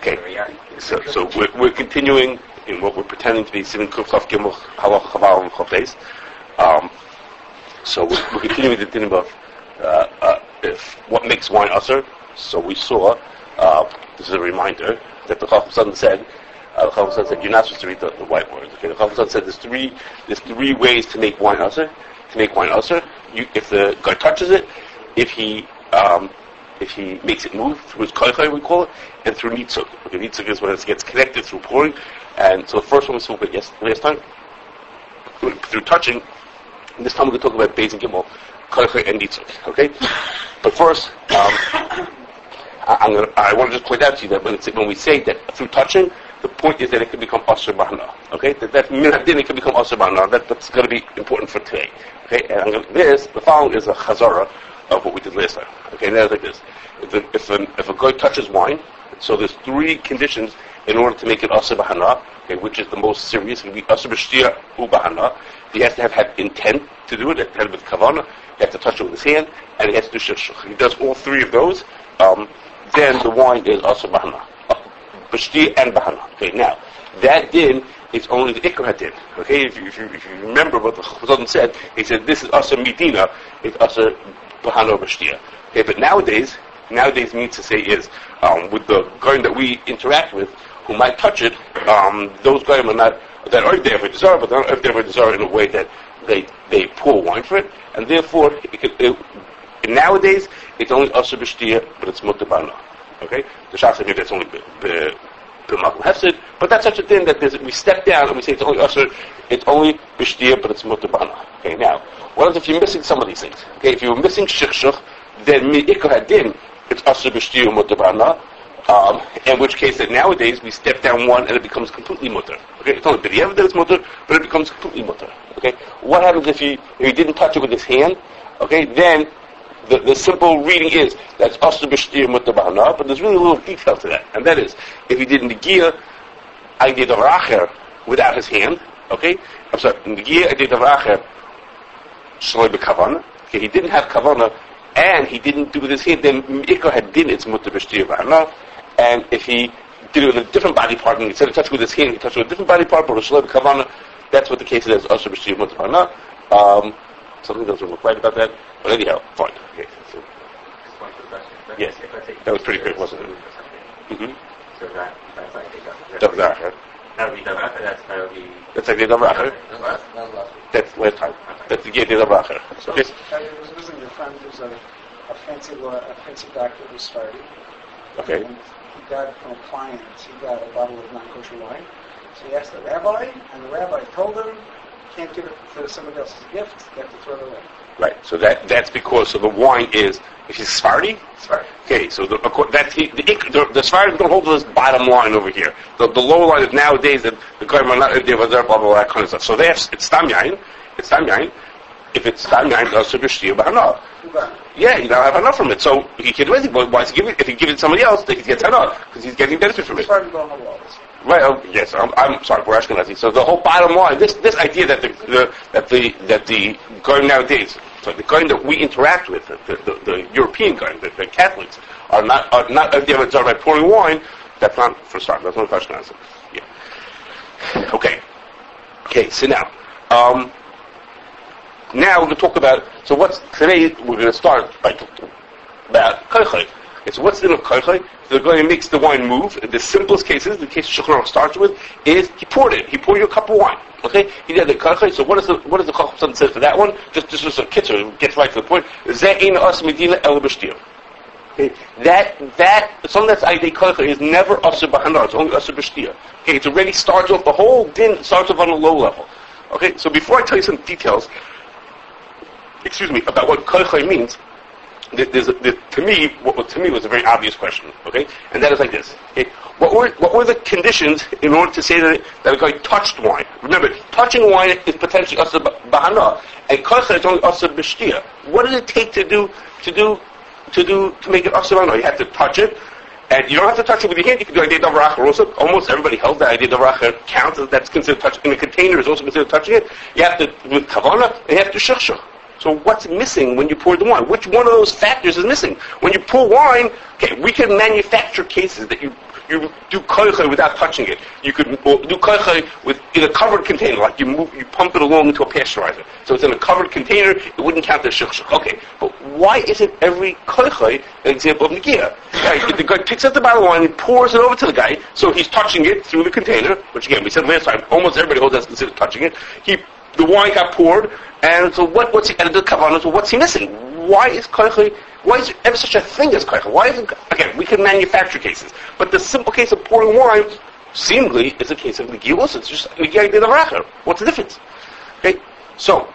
Okay, so, so we're, we're continuing in what we're pretending to be Halach Chaval and Um So we're, we're continuing the din of uh, uh, if what makes wine usher. So we saw, uh, this is a reminder, that the Chacham said, uh, the Chacham said you're not supposed to read the, the white words. Okay, the Chacham said there's three, there's three ways to make wine usher. To make wine usher, you, if the guy touches it, if he um, if he makes it move through his koichai, we call it, and through nitzuk. Okay, nitzuk is when it gets connected through pouring. And so the first one we spoke about yes, last time, through touching. This time we're going to talk about Beis and Gimel, koichai and nitzuk. Okay, but first, um, I, gonna, I want to just point out to you that when, when we say that through touching, the point is that it can become asr bahna. Okay, that that minadin it can become asr bahna. That, that's going to be important for today. Okay, and gonna, this the following is a chazara of what we did last time. Okay, now like this: if a, if, an, if a guy touches wine, so there's three conditions in order to make it asr okay, which is the most serious. It will be asr ubahana. He has to have had intent to do it, it had with kavana. He has to touch it with his hand, and he has to do shishuk. He does all three of those. Um, then the wine is asr bahana, b'shtia and bahana. Okay, now that din is only the ikra din. Okay, if you, if you, if you remember what the Chazon said, he said this is asr medina, it's asr Okay, but nowadays, nowadays means to say is um, with the guy that we interact with, who might touch it, um, those guys are not that are there for desire, but they're not there for desire in a way that they they pour wine for it, and therefore it, it, it, nowadays it's only asr b'shtia, but it's mutabana. Okay, the shas here that's only hefsid, but that's such a thing that we step down and we say it's only asr, it's only b'shtia, but it's mutabana. Okay, now what if you're missing some of these things? Okay, if you're missing shikshuk, then hadin, it's asr b'shtia mutabana. Um, in which case that nowadays we step down one and it becomes completely mutter. Okay, it's only b'diavad that it's mutter, but it becomes completely mutter. Okay, what happens if he if he didn't touch it with his hand? Okay, then the, the simple reading is that's asr b'shtir mutter b'hana, but there's really a little detail to that, and that is if he did negia, I did a racher without his hand. Okay, I'm sorry, negia I did a racher shaloi b'kavana. Okay, he didn't have kavana, and he didn't do it with his hand. Then ikar had din it's mutter b'shtir b'hana, and if he did it with a different body part, and instead of touching with his hand, he touched with a different body part, but shaloi b'kavana. That's what the case is. Asr b'shtir mutter b'hana. Um, something doesn't look right about that, but anyhow, fine. Okay, so. Yes, that was pretty quick, wasn't it? Mm-hmm. So that, that's like the Davar. That would be Davar, that's, that would be... That's like the Davar. That's last time. That's the Gate Davar. So, yes. I was visiting a friend who's a, a fancy law, a fancy doctor who's starting. Okay. And he got from a client, he got a bottle of non-kosher wine. So he asked the rabbi, and the rabbi told him, can't give it to somebody else's gift, you have to throw it away. Right. So that that's because so the wine is if he's Sephardi. Sorry. Okay. So the that's the the, the, the Sephardi don't hold this bottom line over here. The, the lower line is nowadays that the government not they blah blah blah that kind of stuff. So they have it's tam yain. It's tam yain. If it's tam yain, also b'shtir b'hana. Yeah, you don't have enough from it. So he can do anything. But why is he give it? If he gives it to somebody else, then he gets enough because he's getting benefit from it. Sorry to go on the walls. Right. Oh, yes. I'm, I'm sorry. We're Ashkenazi. So the whole bottom line, this this idea that the, the that the that the going nowadays, so the going that we interact with, the, the, the European going, the, the Catholics, are not are not of the by pouring wine. That's not for starting. That's not Ashkenazi. Yeah. Okay. Okay. So now, um, now we're going to talk about. So what's today? We're going to start by talking about koichay. Okay, so what's in a koichay? The guy makes the wine move. The simplest cases, the case Shulchan starts with, is he poured it. He poured you a cup of wine. Okay, he did the koichay. So what is the what does the Chacham say for that one? Just just as a kitzer gets right to the point. Ze'in as medina el b'shtir. Okay, that that something that's idei koichay is never asur b'hanar. It's only asur b'shtir. Okay, it already starts off the whole din starts off on a low level. Okay, so before I tell you some details, excuse me, about what koichay means, there's a, there, to me, what to me was a very obvious question. Okay, and that is like this. Okay, what were what were the conditions in order to say that that a guy touched wine? Remember, touching wine is potentially asa bahana, and kocha is only asa b'shtia. What did it take to do to do to do to make it asa bahana? You have to touch it. And you don't have to touch it with your hand. You can do idea davaracha also. Almost everybody held that idea davaracha counts. That's considered touch in a container is also considered touching it. You have to with kavana and you have to shachshach. So what's missing when you pour the wine? Which one of those factors is missing? When you pour wine, okay, we can manufacture cases that you you do koicha without touching it. You could do koicha with in a covered container, like you move, you pump it along into a pasteurizer. So it's in a covered container. It wouldn't count as shukshuk. Okay, but why isn't every koicha an example of negia? Right? The guy picks up the bottle of wine and pours it over to the guy, so he's touching it through the container. Which again, we said last time, almost everybody holds that's considered touching it. He the wine got poured, and so what? What's he? And the kavanah. So what's he missing? Why is koicha? Why is there ever such a thing as koicha? Why isn't again? We can manufacture cases, but the simple case of pouring wine, seemingly, is a case of negilos. It's just de racher. What's the difference? Okay, so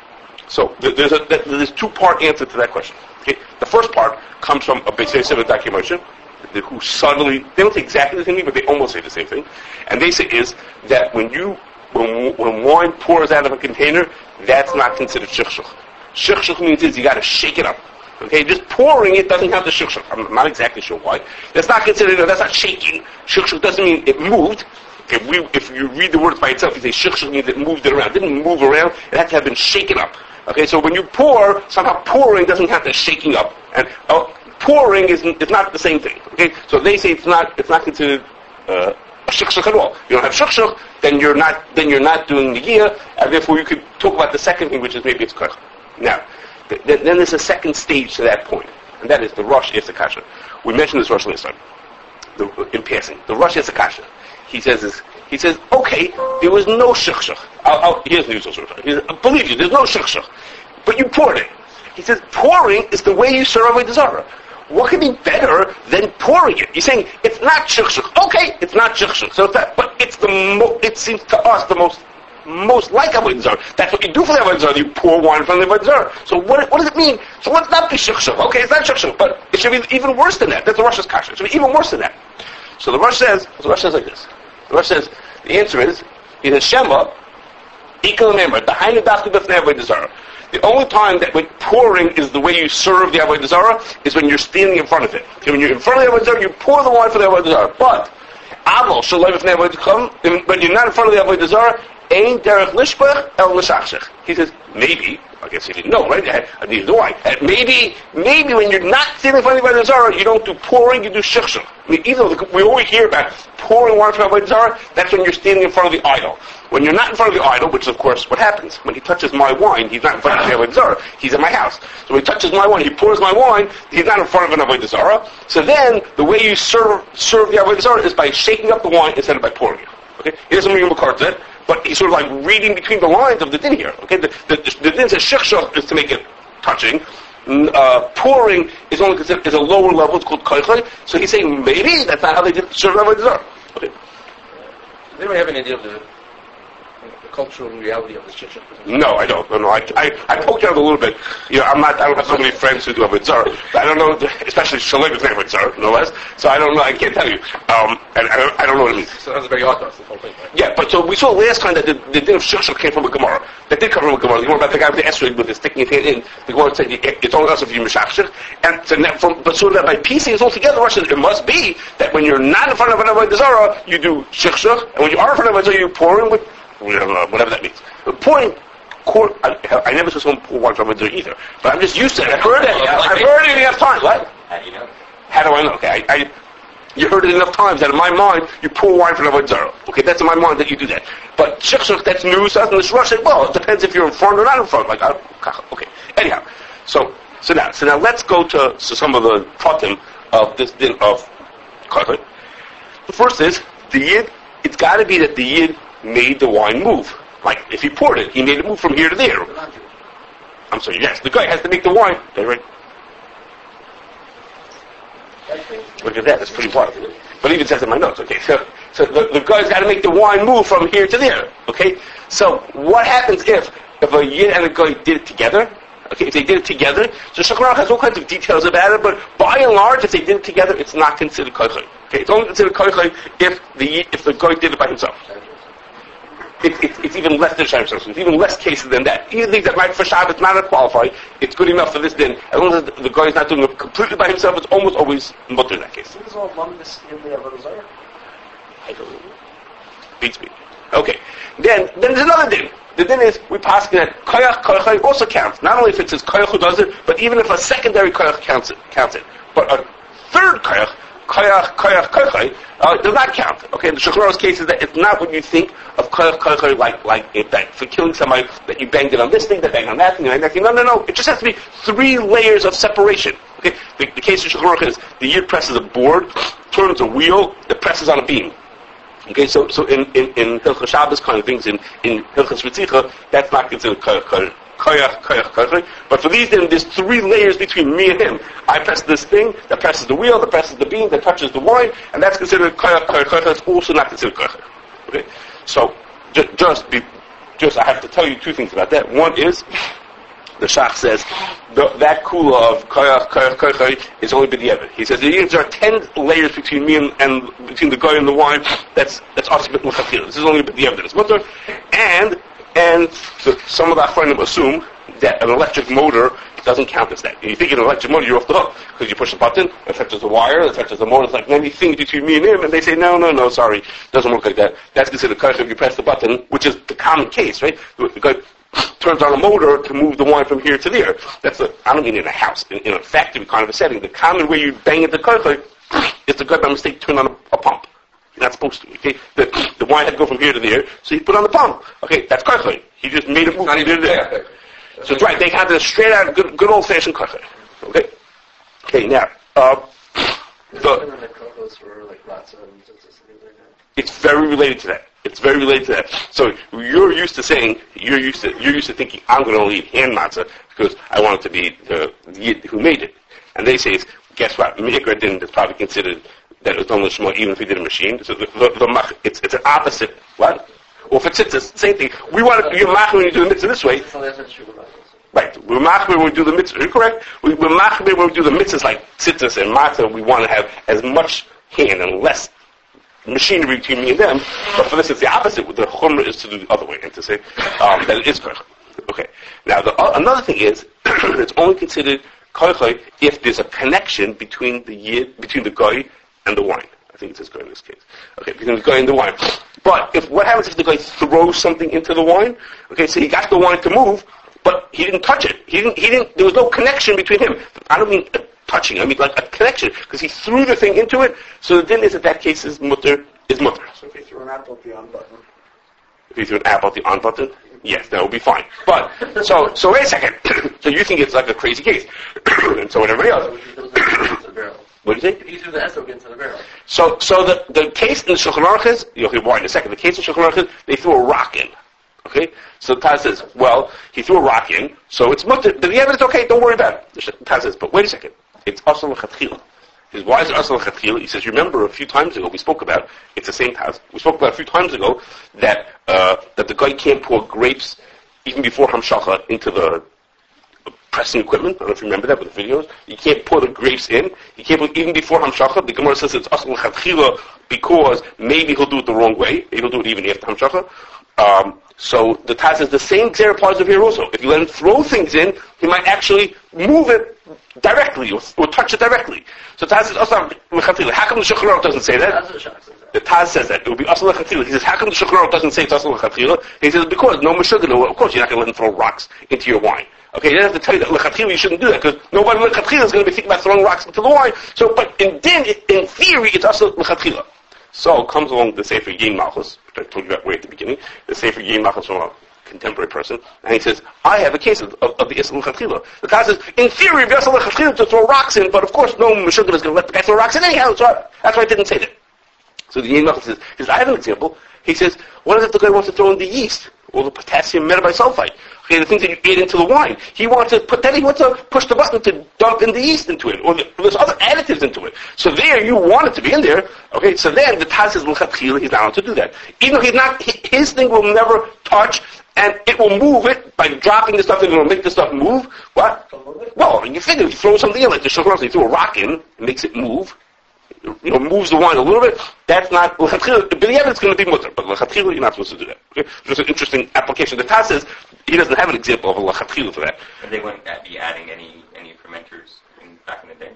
so there's a there's two part answer to that question. Okay, the first part comes from a basic Sefer documentation who suddenly they don't say exactly the same thing, but they almost say the same thing, and they say is that when you when, when wine pours out of a container, that's not considered shikshuk. Shikshuk means is you got to shake it up. Okay, just pouring it doesn't have the shikshuk. I'm not exactly sure why. That's not considered. That's not shaking. Shikshuk doesn't mean it moved. If we, if you read the words by itself, you say shikshuk means it moved it around. It didn't move around. It had to have been shaken up. Okay, so when you pour, somehow pouring doesn't have the shaking up, and uh, pouring is is not the same thing. Okay, so they say it's not it's not considered. Uh, shukshuk at all. You don't have shukshuk, then you're not then you're not doing the year, and therefore you could talk about the second thing, which is maybe it's koch. Now, th- th- then there's a second stage to that point, and that is the Rosh is the kasha. We mentioned this Rosh last time, the, in passing. The Rosh is the kasha. He says this. He says, okay, there was no shukshuk. I'll, I'll, here's news. He says, believe you, there's no shukshuk, but you poured it. He says, pouring is the way you serve a desire what could be better than pouring it? You're saying it's not shukshuk. Okay, it's not shukshuk. So that, but it's the mo- it seems to us the most most like avodah zarah. That's what you do for the avodah zarah. You pour wine from the avodah zarah. So what, what does it mean? So let's not be shukshuk. Okay, it's not shukshuk, but it should be even worse than that. That's the Russia's kasha. It should be even worse than that. So the Rosh says, the Rosh says like this. The Rosh says the answer is he says Shema. Equal member, the Hainu Dafka B'fnei Avodah Zarah. The only time that when pouring is the way you serve the Avodah Zarah is when you're standing in front of it. Okay, when you're in front of the Avodah Zarah, you pour the wine for the Avodah Zarah. But, Aval, Come, when you're not in front of the Avodah Zarah, Ein Derech Lishbach El Lishachshech. He says, maybe, I guess he didn't know, right? I neither do I. Maybe, maybe when you're not standing in front of the Zarah, you don't do pouring, you do shechshech. I mean, either we always hear about pouring wine from Avodah Zarah, that's when you're standing in front of the idol. When you're not in front of the idol, which is of course what happens, when he touches my wine, he's not in front of the Avodah Zarah. He's in my house. So when he touches my wine, he pours my wine, he's not in front of an Avodah Zarah. So then, the way you serve, serve the Avodah Zarah is by shaking up the wine instead of by pouring it. Okay? He doesn't mean McCarthy but he's sort of like reading between the lines of the din here. Okay, the, the, the din says shechshach is to make it touching. Uh, pouring is only considered is a lower level. It's called koichay. So he's saying maybe that's not how they did serve Avodah Okay. Does anybody have any idea of the cultural reality of this chicha? No, I don't. No, no. I, I, I poked out a little bit. You know, I'm not. I don't have so many friends who do Avodah Zarah. I don't know, especially is Avodah Zarah, no less. So I don't know. I can't tell you. Um, and I don't, I don't know what it means. So that's very hard to the whole thing. Right? Yeah, but so we saw last time that the, the din of shukshuk came from a Gemara. That did come from a Gemara. The Gemara about the guy with the esrog with the sticking his hand in. The Gemara said it's only us if you mishachshuk. And so now from, but so that by piecing it all together, Russia, it must be that when you're not in front of an Avodah Zarah, you do shukshuk, and when you are in front of an Avodah you pour in with Uh, whatever that means. But pouring Court, I, I never saw someone pour wine from a either. But I'm just used to it. I've heard it. I've heard it enough times. What? How do you know? How do I know? Okay, I, I, you heard it enough times that in my mind, you pour wine from Avodah Zarah. Okay, that's in my mind that you do that. But shikshuk, that's new stuff, and Rosh said, well, it depends if you're in front or not in front. Like, I, okay. Anyhow, so, so now, so now let's go to, to some of the pratim of this din of Karchot. The first is, the Yid, it's gotta be that the Yid made the wine move. Like, if he poured it, he made it move from here to there. I'm sorry, yes, the guy has to make the wine. Right? Look at that, that's pretty wild. But even says in my notes, okay, so, so the, the guy's got to make the wine move from here to there, okay? So what happens if, if a yin and a guy did it together? Okay, if they did it together, so Shulchan has all kinds of details about it, but by and large, if they did it together, it's not considered koichay. Okay, it's only considered koichay if the if the guy did it by himself. It, it, it's even less than Shem It's even less cases than that. Even things that might for Shabbat not qualify, it's good enough for this din. As long as the, the guy is not doing it completely by himself, it's almost always mutter in that case. This is all lumbus the Avodah Zarah. I don't know. Beats me. Okay. Then, then there's another din. The din is, we pass that koyach koyach also counts. Not only if it says koyach who does it, but even if a secondary koyach counts it, counts it. But a third koyach, koyach, koyach, koyach, uh, does not count. Okay, in the Shulchan case is that it's not what you think of koyach, koyach, like, like a that for killing somebody, that you banged it on this thing, that banged on that thing, and that thing. No, no, no. It just has to be three layers of separation. Okay, the, the case of Shulchan is the yid presses a board, turns a wheel, that presses on a beam. Okay, so so in in in Hilchas Shabbos kind of things in in Hilchas Ritzicha, that's not considered koyach koyach koyach. But for these, then there's three layers between me and him. I press this thing that presses the wheel, that presses the beam, that touches the wine, and that's considered koyach koyach koyach. That's also not considered koyach. Okay, so ju- just be just I have to tell you two things about that. One is the Shach says the, that kula of koyach koyach koyach is only b'diavad. He says there are ten layers between me and, and between the guy and the wine. That's that's l'chafil. This is only b'diavad. It's mutter, and and some of the achronim assume that an electric motor doesn't count as that. And you think an electric motor, you're off the hook because you push the button, it touches the wire, it touches the motor. It's like anything between me and him, and they say no, no, no, sorry, doesn't work like that. That's considered koyach if you press the button, which is the common case, right? The guy turns on a motor to move the wine from here to there. That's a, I don't mean in a house, in, in a factory kind of a setting. The common way you bang at the koyach is the guy by mistake turn on a, a pump. You're not supposed to. Okay, the the wine had to go from here to there, so he put on the pump. Okay, that's koyach. He just made it move. From here to there. So it's right. They have this straight out good, good old fashioned koyach. Okay. Okay. Now, uh, the, the co-hosts were like matzah and tzitzis and things like that. it's very related to that. It's very related to that. So you're used to saying you're used to you're used to thinking I'm going to only eat hand matzah because I want it to be the, the yid who made it, and they say, guess what? Mikra din is probably considered that it was with shmo even if we did a machine. So the, the, the mach, it's it's an opposite. What? Or if it's tzitzis, same thing. We want to, you're mach when you do the mitzvah this way. So that's not true about this. Right. We're machmir when we do the mitzvah. You're correct. We, we're machmir when we do the mitzvahs like tzitzis and matzah. We want to have as much hand and less machinery between me and them. But for this, it's the opposite. The chumrah is to do the other way and to say um, that it is koich. Okay. Now, the, uh, another thing is it's only considered koich if there's a connection between the yid, between the guy and the wine. I think it says guy in this case. Okay, between the guy and the wine. But if what happens if the guy throws something into the wine? Okay, so he got the wine to move, but he didn't touch it. He didn't. He didn't. There was no connection between him. I don't mean touching. I mean like a connection because he threw the thing into it. So the din is that that case is mutter is mutter. So if you threw an apple at the on button, If you threw an apple at the on button, yes, that would be fine. But so so wait a second. so you think it's like a crazy case, and so would everybody else. If he threw the esrog into the barrel. What do you think? If he threw the esrog into the barrel. So, so the, the case in the Shulchan Aruch is, you'll hear more in a second, the case in Shulchan Aruch is, they threw a rock in. Okay? So Taz says, well, he threw a rock in, so it's mutter, but the evidence, okay, don't worry about it. The Taz says, but wait a second, it's asal l'chatchila. He says, why is it asal l'chatchila? He says, remember a few times ago, we spoke about, it's the same we spoke about a few times ago, that, uh, that the guy can't pour grapes, even before Hamshacha, into the pressing equipment. I don't know if you remember that with the videos. You can't pour the grapes in. You can't put even before Hamshacha. The Gemara says it's asal l'chatchila because maybe he'll do it the wrong way. Maybe he'll do it even after Hamshacha. Um, so the Taz says the same Xer applies over here also. If you let him throw things in, he might actually move it directly or, or touch it directly. So Taz says. How come the Shulchan doesn't say that? That's what Shach says. The Taz says that. It would be Asal. He says, how come the Shulchan doesn't say it's Asal? He says, because no Meshuggah, of course you're not going to let him throw rocks into your wine. Okay, you don't have to tell you that Lechatchila you shouldn't do that, because nobody Lechatchila is going to be thinking about throwing rocks into the wine. So, but in din, in theory, it's Asal Lechatchila. So comes along the Sefer Yin Malchus, I told you about way at the beginning, the Sefer from a contemporary person, and he says, I have a case of, of, of the Islam Lechatchila. The guy says, in theory, it'd be Asal to throw rocks in, but of course no Meshuggah is going to let the guy throw rocks in anyhow, so that's why I didn't say that. So the Yin says, he says, I have an example. He says, what if the guy wants to throw in the yeast or the potassium metabisulfite? The things that you add into the wine. He wants to put that, he wants to push the button to dump in the yeast into it, or the, there's other additives into it. So there, you want it to be in there. Okay, so then the Taz says, "L'chatchila," he's not allowed to do that. Even though he's not, his thing will never touch, and it will move it by dropping the stuff in, it will make the stuff move. What? Well, you figure if you throw something in, like the Shulchan you throw a rock in, it makes it move you know, moves the wine a little bit, that's not, l'chatchila, evidence is going to be mutter, but l'chatchila, you're not supposed to do that. Okay? Just an interesting application. The Taz says, he doesn't have an example of a l'chatchila for that. And they wouldn't be adding any any fermenters in, back in the day.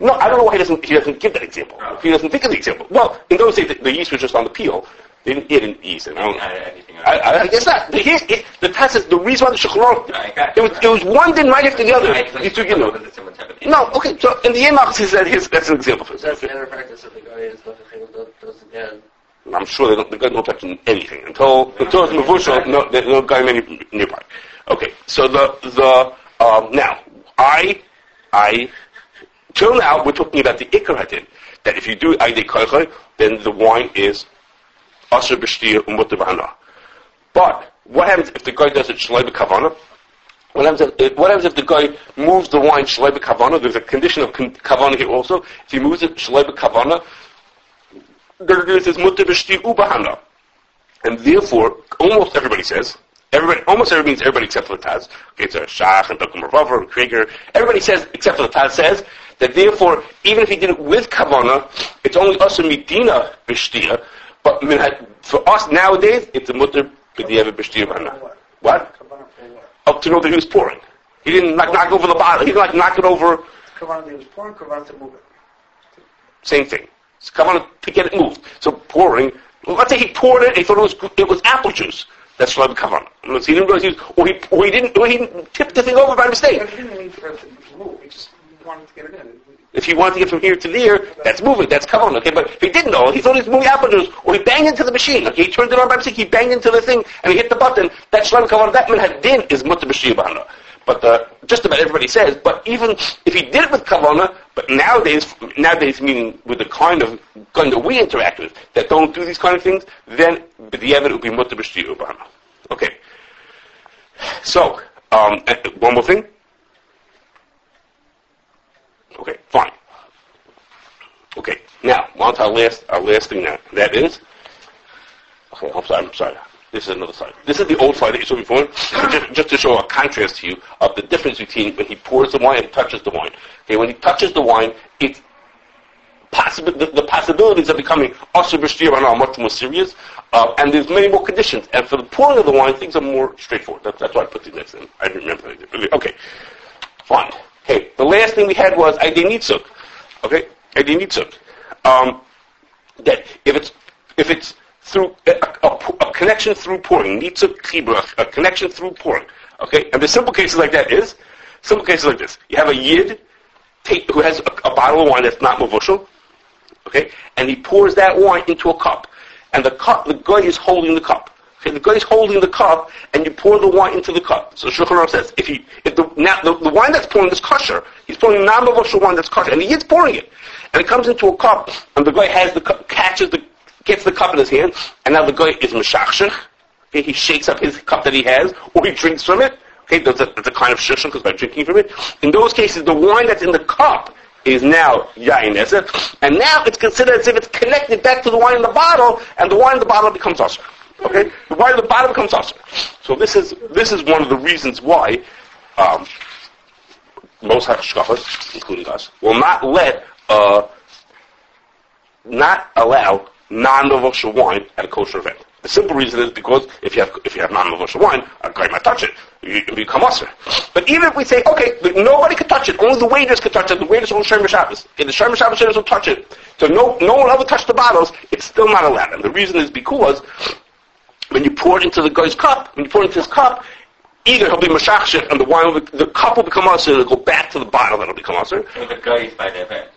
No, I don't know why he doesn't, he doesn't give that example. Oh. He doesn't think of the example. Well, in those days, the, the yeast was just on the peel, They didn't, he didn't ease. I don't know. Anything else. I, I, I guess not. The, here, it, the Taz says the reason why the Shulchan Aruch, it was, it was one din right after the other. I just You took, you know. because it's in what's happening. No, okay, so in the Yemach, he said, here's, that's an example for So that's the other practice of the guy is the Chayil does again. I'm sure they don't, the guy don't touch anything until, until it's Mavushal, no, there's no guy many nearby. Okay, so the, the, um, now, I, I, till now, we're talking about the Ikar Hadin, that if you do Aide Koichoy, then the wine is Asher B'Shtir Umut. But, what happens if the guy does it Shalai B'Kavana? What happens, if, what happens if the guy moves the wine Shalai B'Kavana? There's a condition of Kavana here also. If he moves it Shalai B'Kavana, there says Mutter B'Shtir Ubahana. And therefore, almost everybody says, everybody, almost everybody means everybody except for the Taz. Okay, it's a Shach and Dr. Mervaver and Krieger. Everybody says, except for the Taz says, that therefore, even if he did it with Kavana, it's only us and Medina B'Shtir, but for us nowadays, it's a Mutter B'Dieva B'Shtir B'Hana. what? What? Kavanah what? Up to know that he was pouring. He didn't like knock over the bottle. He didn't like knock it over. Kavanah that he was pouring, Kavanah to move it. Same thing. So come on to get it moved. So pouring. Let's say he poured it. He thought it was it was apple juice. That's Shalom Kavan. He didn't realize he was, or he or he didn't or he tipped the thing over by mistake. But he didn't mean for it to move, he just wanted to get it in. If he wanted to get from here to there, that's moving. That's Kavan. Okay, but if he didn't know, he thought he was moving apple juice, or he banged into the machine. Okay, he turned it on by mistake. He banged into the thing and he hit the button. That's Shalom Kavan. That man had din is mutter b'shir. But uh, just about everybody says. But even if he did it with kavana, but nowadays, nowadays meaning with the kind of gun that we interact with that don't do these kind of things, then the evidence would be mutter b'shir b'hana. Okay. So um, uh, one more thing. Okay, fine. Okay, now on our last our last thing now. That is. Okay, I'm sorry. I'm sorry. This is another slide. This is the old side that you saw before, just, just to show a contrast to you of the difference between when he pours the wine and touches the wine. Okay, when he touches the wine, it's possible the, the possibilities of becoming usher b'shtir are much more serious, uh, and there's many more conditions. And for the pouring of the wine, things are more straightforward. That's, that's why I put these next them. I didn't remember. that. Okay, fine. Okay, the last thing we had was Aide Nitzuk. Okay, Aide Nitzuk. Um, that if it's if it's through a, a, a connection through pouring, Nitzuk Chibra, a connection through pouring. Okay, and the simple cases like that is simple cases like this. You have a yid take, who has a, a bottle of wine that's not mavushal, okay, and he pours that wine into a cup, and the cup, the guy is holding the cup. Okay, the guy is holding the cup, and you pour the wine into the cup. So Shulchan Aruch says, if he, if the, now, the, the wine that's pouring is kosher, he's pouring non-mavushal wine that's kosher, and the yid's pouring it, and it comes into a cup, and the guy has the cup, catches the, gets the cup in his hand, and now the guy is meshachshech, okay, he shakes up his cup that he has, or he drinks from it, Okay, that's a, that's a kind of shishon because by drinking from it. In those cases, the wine that's in the cup is now yain eser, and now it's considered as if it's connected back to the wine in the bottle, and the wine in the bottle becomes usher. Okay, the wine in the bottle becomes usher. So this is this is one of the reasons why um, most hashkafas, including us, will not let uh, not allow non-novosha wine at a kosher event. The simple reason is because if you have if you have non-novosha wine, a guy might touch it. You, you become usher. But even if we say, okay, nobody could touch it, only the waiters could touch it. The waiters own Shem Shabbos. Okay, the Shem Shabbos will touch it. So no no one ever touched the bottles. It's still not allowed. And the reason is because when you pour it into the guy's cup, when you pour it into his cup, either he'll be mashachshech and the wine will be, the cup will become usher, and it'll go back to the bottle that'll become usher. So the guy is by the event.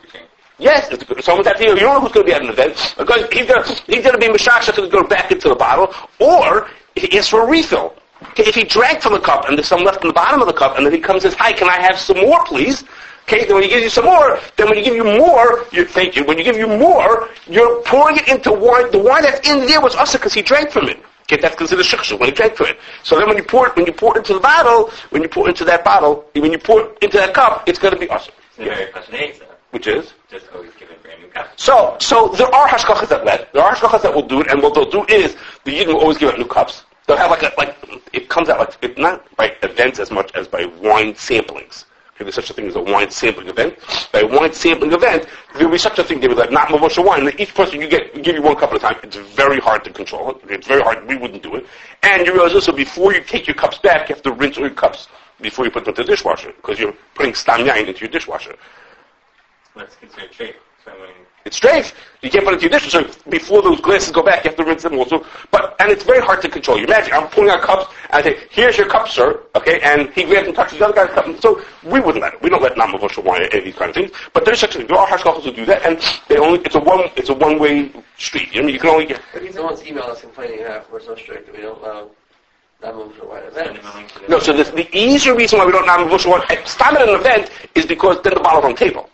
Yes, someone's at the You don't know who's going to be at an event. A guy- He's going to, he's going to be mashashach and go back into the bottle, or he asks for a refill. Okay, if he drank from the cup and there's some left in the bottom of the cup, and then he comes and says, "Hi, can I have some more, please?" Okay, then when he gives you some more, then when you give you more, you thank you. When you give you more, you're pouring it into wine. The wine that's in there was also because he drank from it. Okay, that's considered shiksha when he drank from it. So then when you pour it, when you pour it into the bottle, when you pour it into that bottle, when you pour it into that cup, it's going to be awesome. So the very question is, Which is? just always give a brand new cup. So, so there are hashkachas that let. There are hashkachas that will do it, and what they'll do is the yidden will always give out new cups. They'll have like a, like it comes out like it, not by events as much as by wine samplings. Okay, there's such a thing as a wine sampling event. By a wine sampling event, there will be such a thing. They would like not mavosha wine. And each person you get give you one cup at a time. It's very hard to control it. It's very hard. We wouldn't do it. And you realize also before you take your cups back, you have to rinse all your cups before you put them into the dishwasher because you're putting stam yain into your dishwasher. Let's consider trade. So when It's strafe. You can't put it into your dish. So before those glasses go back, you have to rinse them also. But and it's very hard to control. You imagine I'm pulling out cups and I say, "Here's your cup, sir." Okay, and he grabs and touches the other guy's cup. And so we wouldn't let it. We don't let non-negotiable wine any of these kind of things. But there's such a there are hashgachas who do that, and they only it's a one it's a one way street. You know, you can only get. Someone's emailed us complaining how we're so strict that we don't allow non-movable white events. them a link to the No, so the, the easier reason why we don't non-negotiable wine stop at an event is because then the bottle's on the table.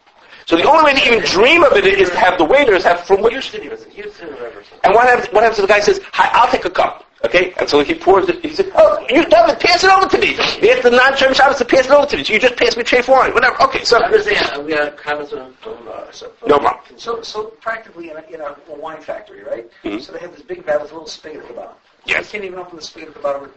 So the only way to even dream of it is to have the waiters have from what Houston, he was in Houston or whatever. so- And what happens, what happens if the guy says, Hi, I'll take a cup. Okay? And so he pours it, he says, Oh, you David, pass it over to me. Has the non-term Shabbos to pass it over to me. You just pass me chafe wine, whatever. Okay, so, I'm just saying, we got comments from, from, uh, so- no problem. So, so practically in a, in a, wine factory, right? Mhm. So they have this big vat with a little spigot at the bottom. Yes. You can't even open the spigot at the bottom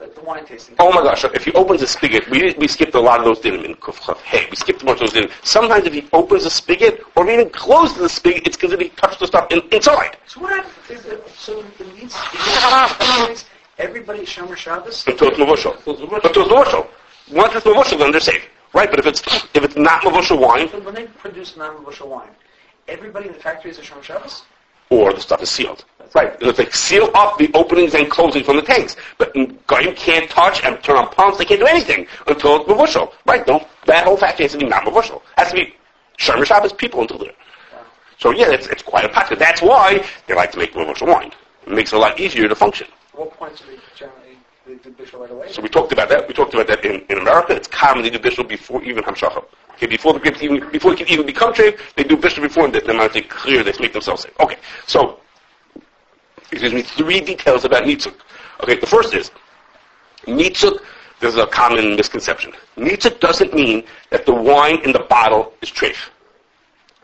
Oh my gosh, if he opens a spigot, we, we skipped a lot of those dinim in Kuf Chav. Hey, we skipped a bunch of those dinim. Sometimes if he opens a spigot, or even closes the spigot, it's because he touched the stuff in, inside. So what happens? Is it, so it needs, everybody at Shomer Shabbos. Until it's mavushal. Until it's mavushal. Once it's mavushal, then they're safe. Right? But if it's, if it's not mavushal wine, So when they produce non-bushel wine, everybody in the factory is a Shomer Shabbos. Or the stuff is sealed. That's Right. It's like seal up the openings and closings from the tanks. But Goyim can't touch and turn on pumps. They can't do anything until it's mavushal. Right. Don't, that whole factory has to be not mavushal. Has to be Shomer Shabbos people until there. So yeah, it's, it's quite a pocket. That's why they like to make mavushal wine. It makes it a lot easier to function. What points do they generally they do right away? So we talked about that. We talked about that in, in America. It's common to do bishul before even hamshacha. Okay, before the grapes even before it can even become trade, they do bishul before and then they clear. They make themselves safe. Okay, so excuse me, three details about nitzuk. Okay, the first is nitzuk. There's a common misconception. Nitzuk doesn't mean that the wine in the bottle is treif.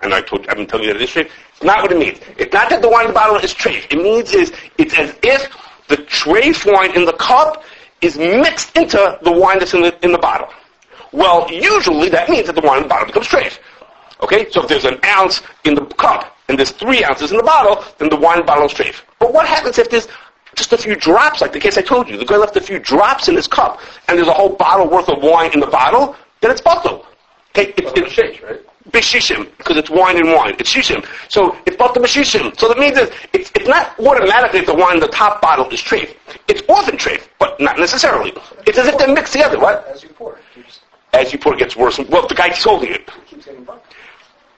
And I told, I've been telling you that it is treif. It's not what it means. It's not that the wine in the bottle is treif. It means is it's as if the treif wine in the cup is mixed into the wine that's in the in the bottle. Well, usually that means that the wine in the bottle becomes treif. Okay, so if there's an ounce in the cup and there's three ounces in the bottle, then the wine bottle is treif. But what happens if there's just a few drops, like the case I told you, the guy left a few drops in his cup, and there's a whole bottle worth of wine in the bottle, then it's bottle. Okay, it's, it's shake, right? bishishim, because it's wine and wine. It's shishim. So it's bought the bishishim. So that means that it's, it's not automatically the wine in the top bottle is treif. It's often treif, but not necessarily. It's as if they're mixed together. What? As you pour, it keeps, As you pour, it gets worse. Well, the guy holding it it keeps getting bumped.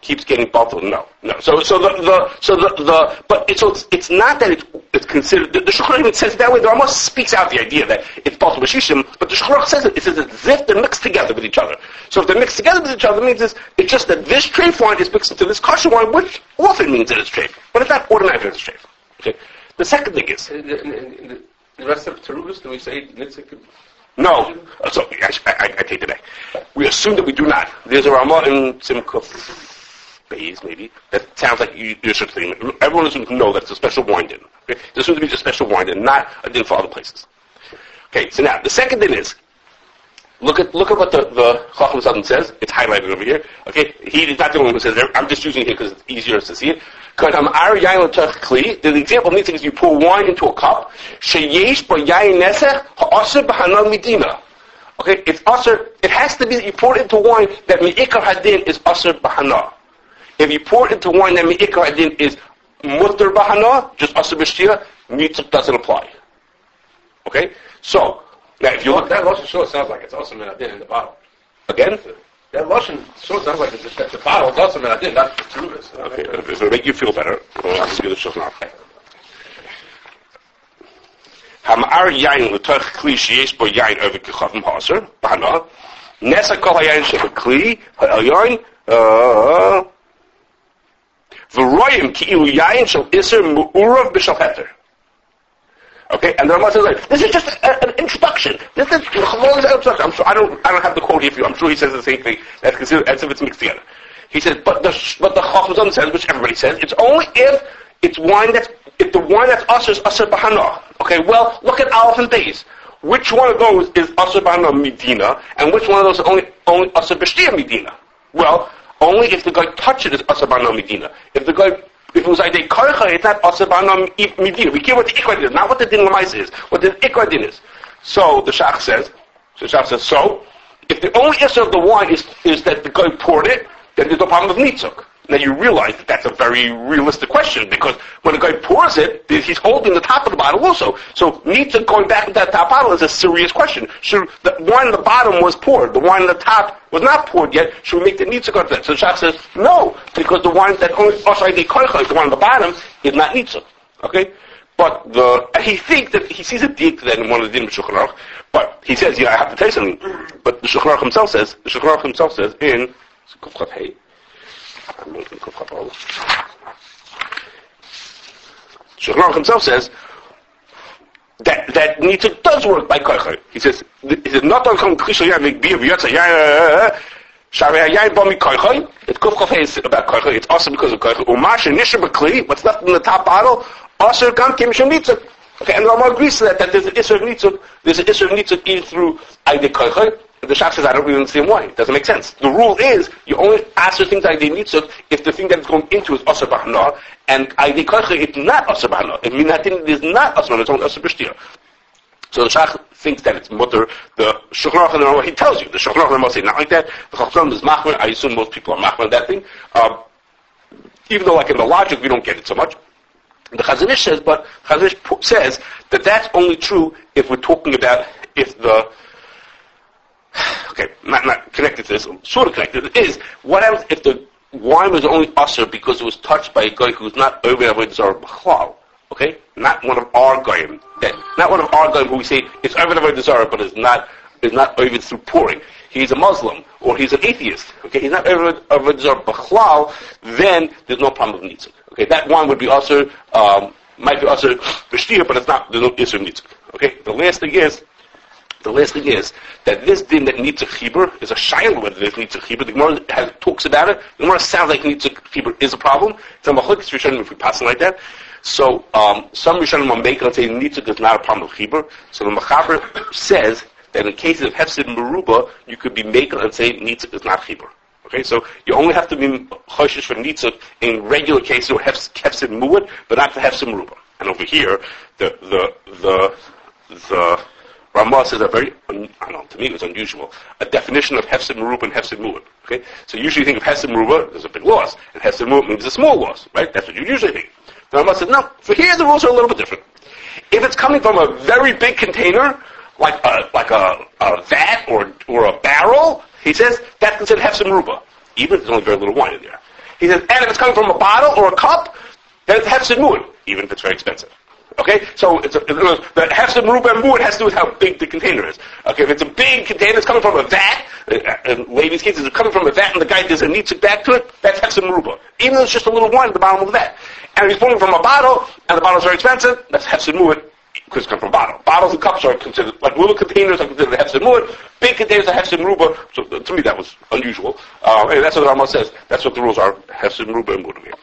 keeps getting bottled. No, no. So, so the, the so the, the but it's so it's, it's not that it's it's considered. The, the Shulchan even says it that way. There almost speaks out the idea that it's bottled with shishim, but the Shulchan says it. It says as if they're mixed together with each other. So if they're mixed together with each other, it means it's, it's just that this treif wine is mixed into this kosher wine, which often means that it's treif, but it's not automatically it's treif. Okay. The second thing is the, the, the rest of Terubis, do we say Nitzik? No. So I, I, I take it back. We assume that we do not. There's a Ramah in Simkuf Bays, maybe, that sounds like you, you're such a thing. Everyone assumes know that it's a special wine din. Okay? Assumes to be a special wine din, not a din for other places. Okay, so now, the second din is, look at, look at what the, the Chacham Sutton says. It's highlighted over here. Okay, he is not the only one who says it. I'm just using it because it's easier to see it. The example of is you pour wine into a cup. Okay, it's aser. It has to be that you pour it into wine that mi'ikar hadin is aser b'hana. If you pour it into wine that mi'ikar hadin is mutter b'hana, just aser b'shtia, mitzvah doesn't apply. Okay, so now, if you look, that lotion sure sounds like it's also Menadin in the bottle. Again? That lotion sure sounds like it's, that the bottle is also Menadin, not the Terubis. Okay, if it make you feel better, well, let's get the Shulchan Hamar yain l'toch kli sheyesh bo yain over kichavim haaser bana, nesa kol hayain shev kli, ha'elyain, uh, v'royim ki ilu yain shel iser mu'urav b'shal heter. Okay, and the Rama says like, this is just a, an introduction. This is Chavo's introduction. I'm sure I don't I don't have the quote here for you. I'm sure he says the same thing. That's considered as if it's mixed together. He says, but the but the Chacham says, which everybody says, it's only if it's wine that's if the wine that's usher is usher. Okay, well look at Aleph and Beis. Which one of those is usher bahana medina, and which one of those is only only usher b'shtia medina? Well, only if the guy touches it is usher bahana medina. If the guy if it was like a karcha, it's not asabana midina. We care what the ikra is, not what the din is, what the ikra din is. So the shach says, so the shach says, so if the only issue of the wine is is that the guy poured it, then there's no problem with nitzuk. Now you realize that that's a very realistic question because when a guy pours it, he's holding the top of the bottle also. So Nitza going back into that top bottle is a serious question. Should the wine in the bottom was poured, the wine in the top was not poured yet, should we make the Nitza go to that? So the Shach says, no, because the wine that only, oh sorry, the koicha, the one on the bottom, is not Nitza. Okay? But the, he thinks that he sees a deep that in one of the Din Shulchan but he says, yeah, I have to tell you something. But the Shulchan himself says, the Shulchan himself says in Kufchat I'm looking Kufchat Aruch. Shulchan himself says that that Nitzuk does work by koicha. He says, says not on beer v'yotza yah uh, Shavei yayin bo mi koicha. It's Hey is about koicha. It's also because of koicha. Umash and nisha b'kli. What's left in the top bottle? Also gam kim shem. Okay, and Rama agrees to that, that there's an Isser of Nitzuk, there's an Isser of Nitzuk even through Aide The Shach says, I don't really understand why. It doesn't make sense. The rule is, you only ask answer things Aide Nitzuk if the thing that it's going into is Asr Bahana, and Aide Koicha, it's not Asr Bahana. It means that thing is not Asr it's only Asr B'shtir. So the Shach thinks that it's mutter. The Shulchan Aruch the he tells you. The Shulchan Aruch and the Rama say not like that. The Chacham is Machmer. I assume most people are Machmer on that thing. Um, even though like in the logic we don't get it so much. The Chazon Ish says, but Chazon Ish says that that's only true if we're talking about if the okay, not not connected to this, sort of connected. is what happens if the wine was only usher because it was touched by a guy who's not over avoid zar b'chlal. Okay, not one of our goyim. Then not one of our goyim who we say it's over avoid zara, but is not is not over through pouring. He's a Muslim or he's an atheist. Okay, he's not over avoid zara b'chlal. Then there's no problem with nitzuk. Okay, that one would be also um, might be also b'shtir, but it's not. There's no isur nitzuk. Okay, the last thing is. The last thing is that this din that needs a chibur is a shiloh whether this needs a chibur. The Gemara has, talks about it. The Gemara sounds like needs a chibur is a problem. It's a machlokes rishonim if we pass it like that. So um, some rishonim are making and say nitzuk is not a problem of chibur. So the machaber says that in cases of hefsid meruba, you could be making and say nitzuk is not chibur. Okay, so you only have to be choshish for nitzuk in regular cases or hefsid muad, but not for hefsid meruba. And over here, the the the the Ramah says a very, un, I don't know, to me it was unusual, a definition of Hefsid Merubah and Hefsid Mu'ud. Okay? So usually you think of Hefsid there's a big loss, and Hefsid Mu'ud means a small loss, right? That's what you usually think. The Ramah said, no, for here the rules are a little bit different. If it's coming from a very big container, like a, like a, a vat or, or a barrel, he says, that's considered Hefsid Merubah, even if there's only very little wine in there. He says, and if it's coming from a bottle or a cup, then it's Hefsid Mu'ud, even if it's very expensive. Okay, so it's a, the hefsed meruba and has to do with how big the container is. Okay, if it's a big container, it's coming from a vat. Uh, in Levi's case, it's coming from a vat, and the guy does a nitzik back to it. That's hefsed meruba, even though it's just a little wine at the bottom of the vat. And if he's pulling from a bottle, and the bottle's very expensive, that's hefsed muad because it's from bottle. Bottles and cups are considered like little containers are considered hefsed muad. Big containers are hefsed meruba. So uh, to me, that was unusual. Uh, and that's what the Rama says. That's what the rules are. Hefsed meruba and muad.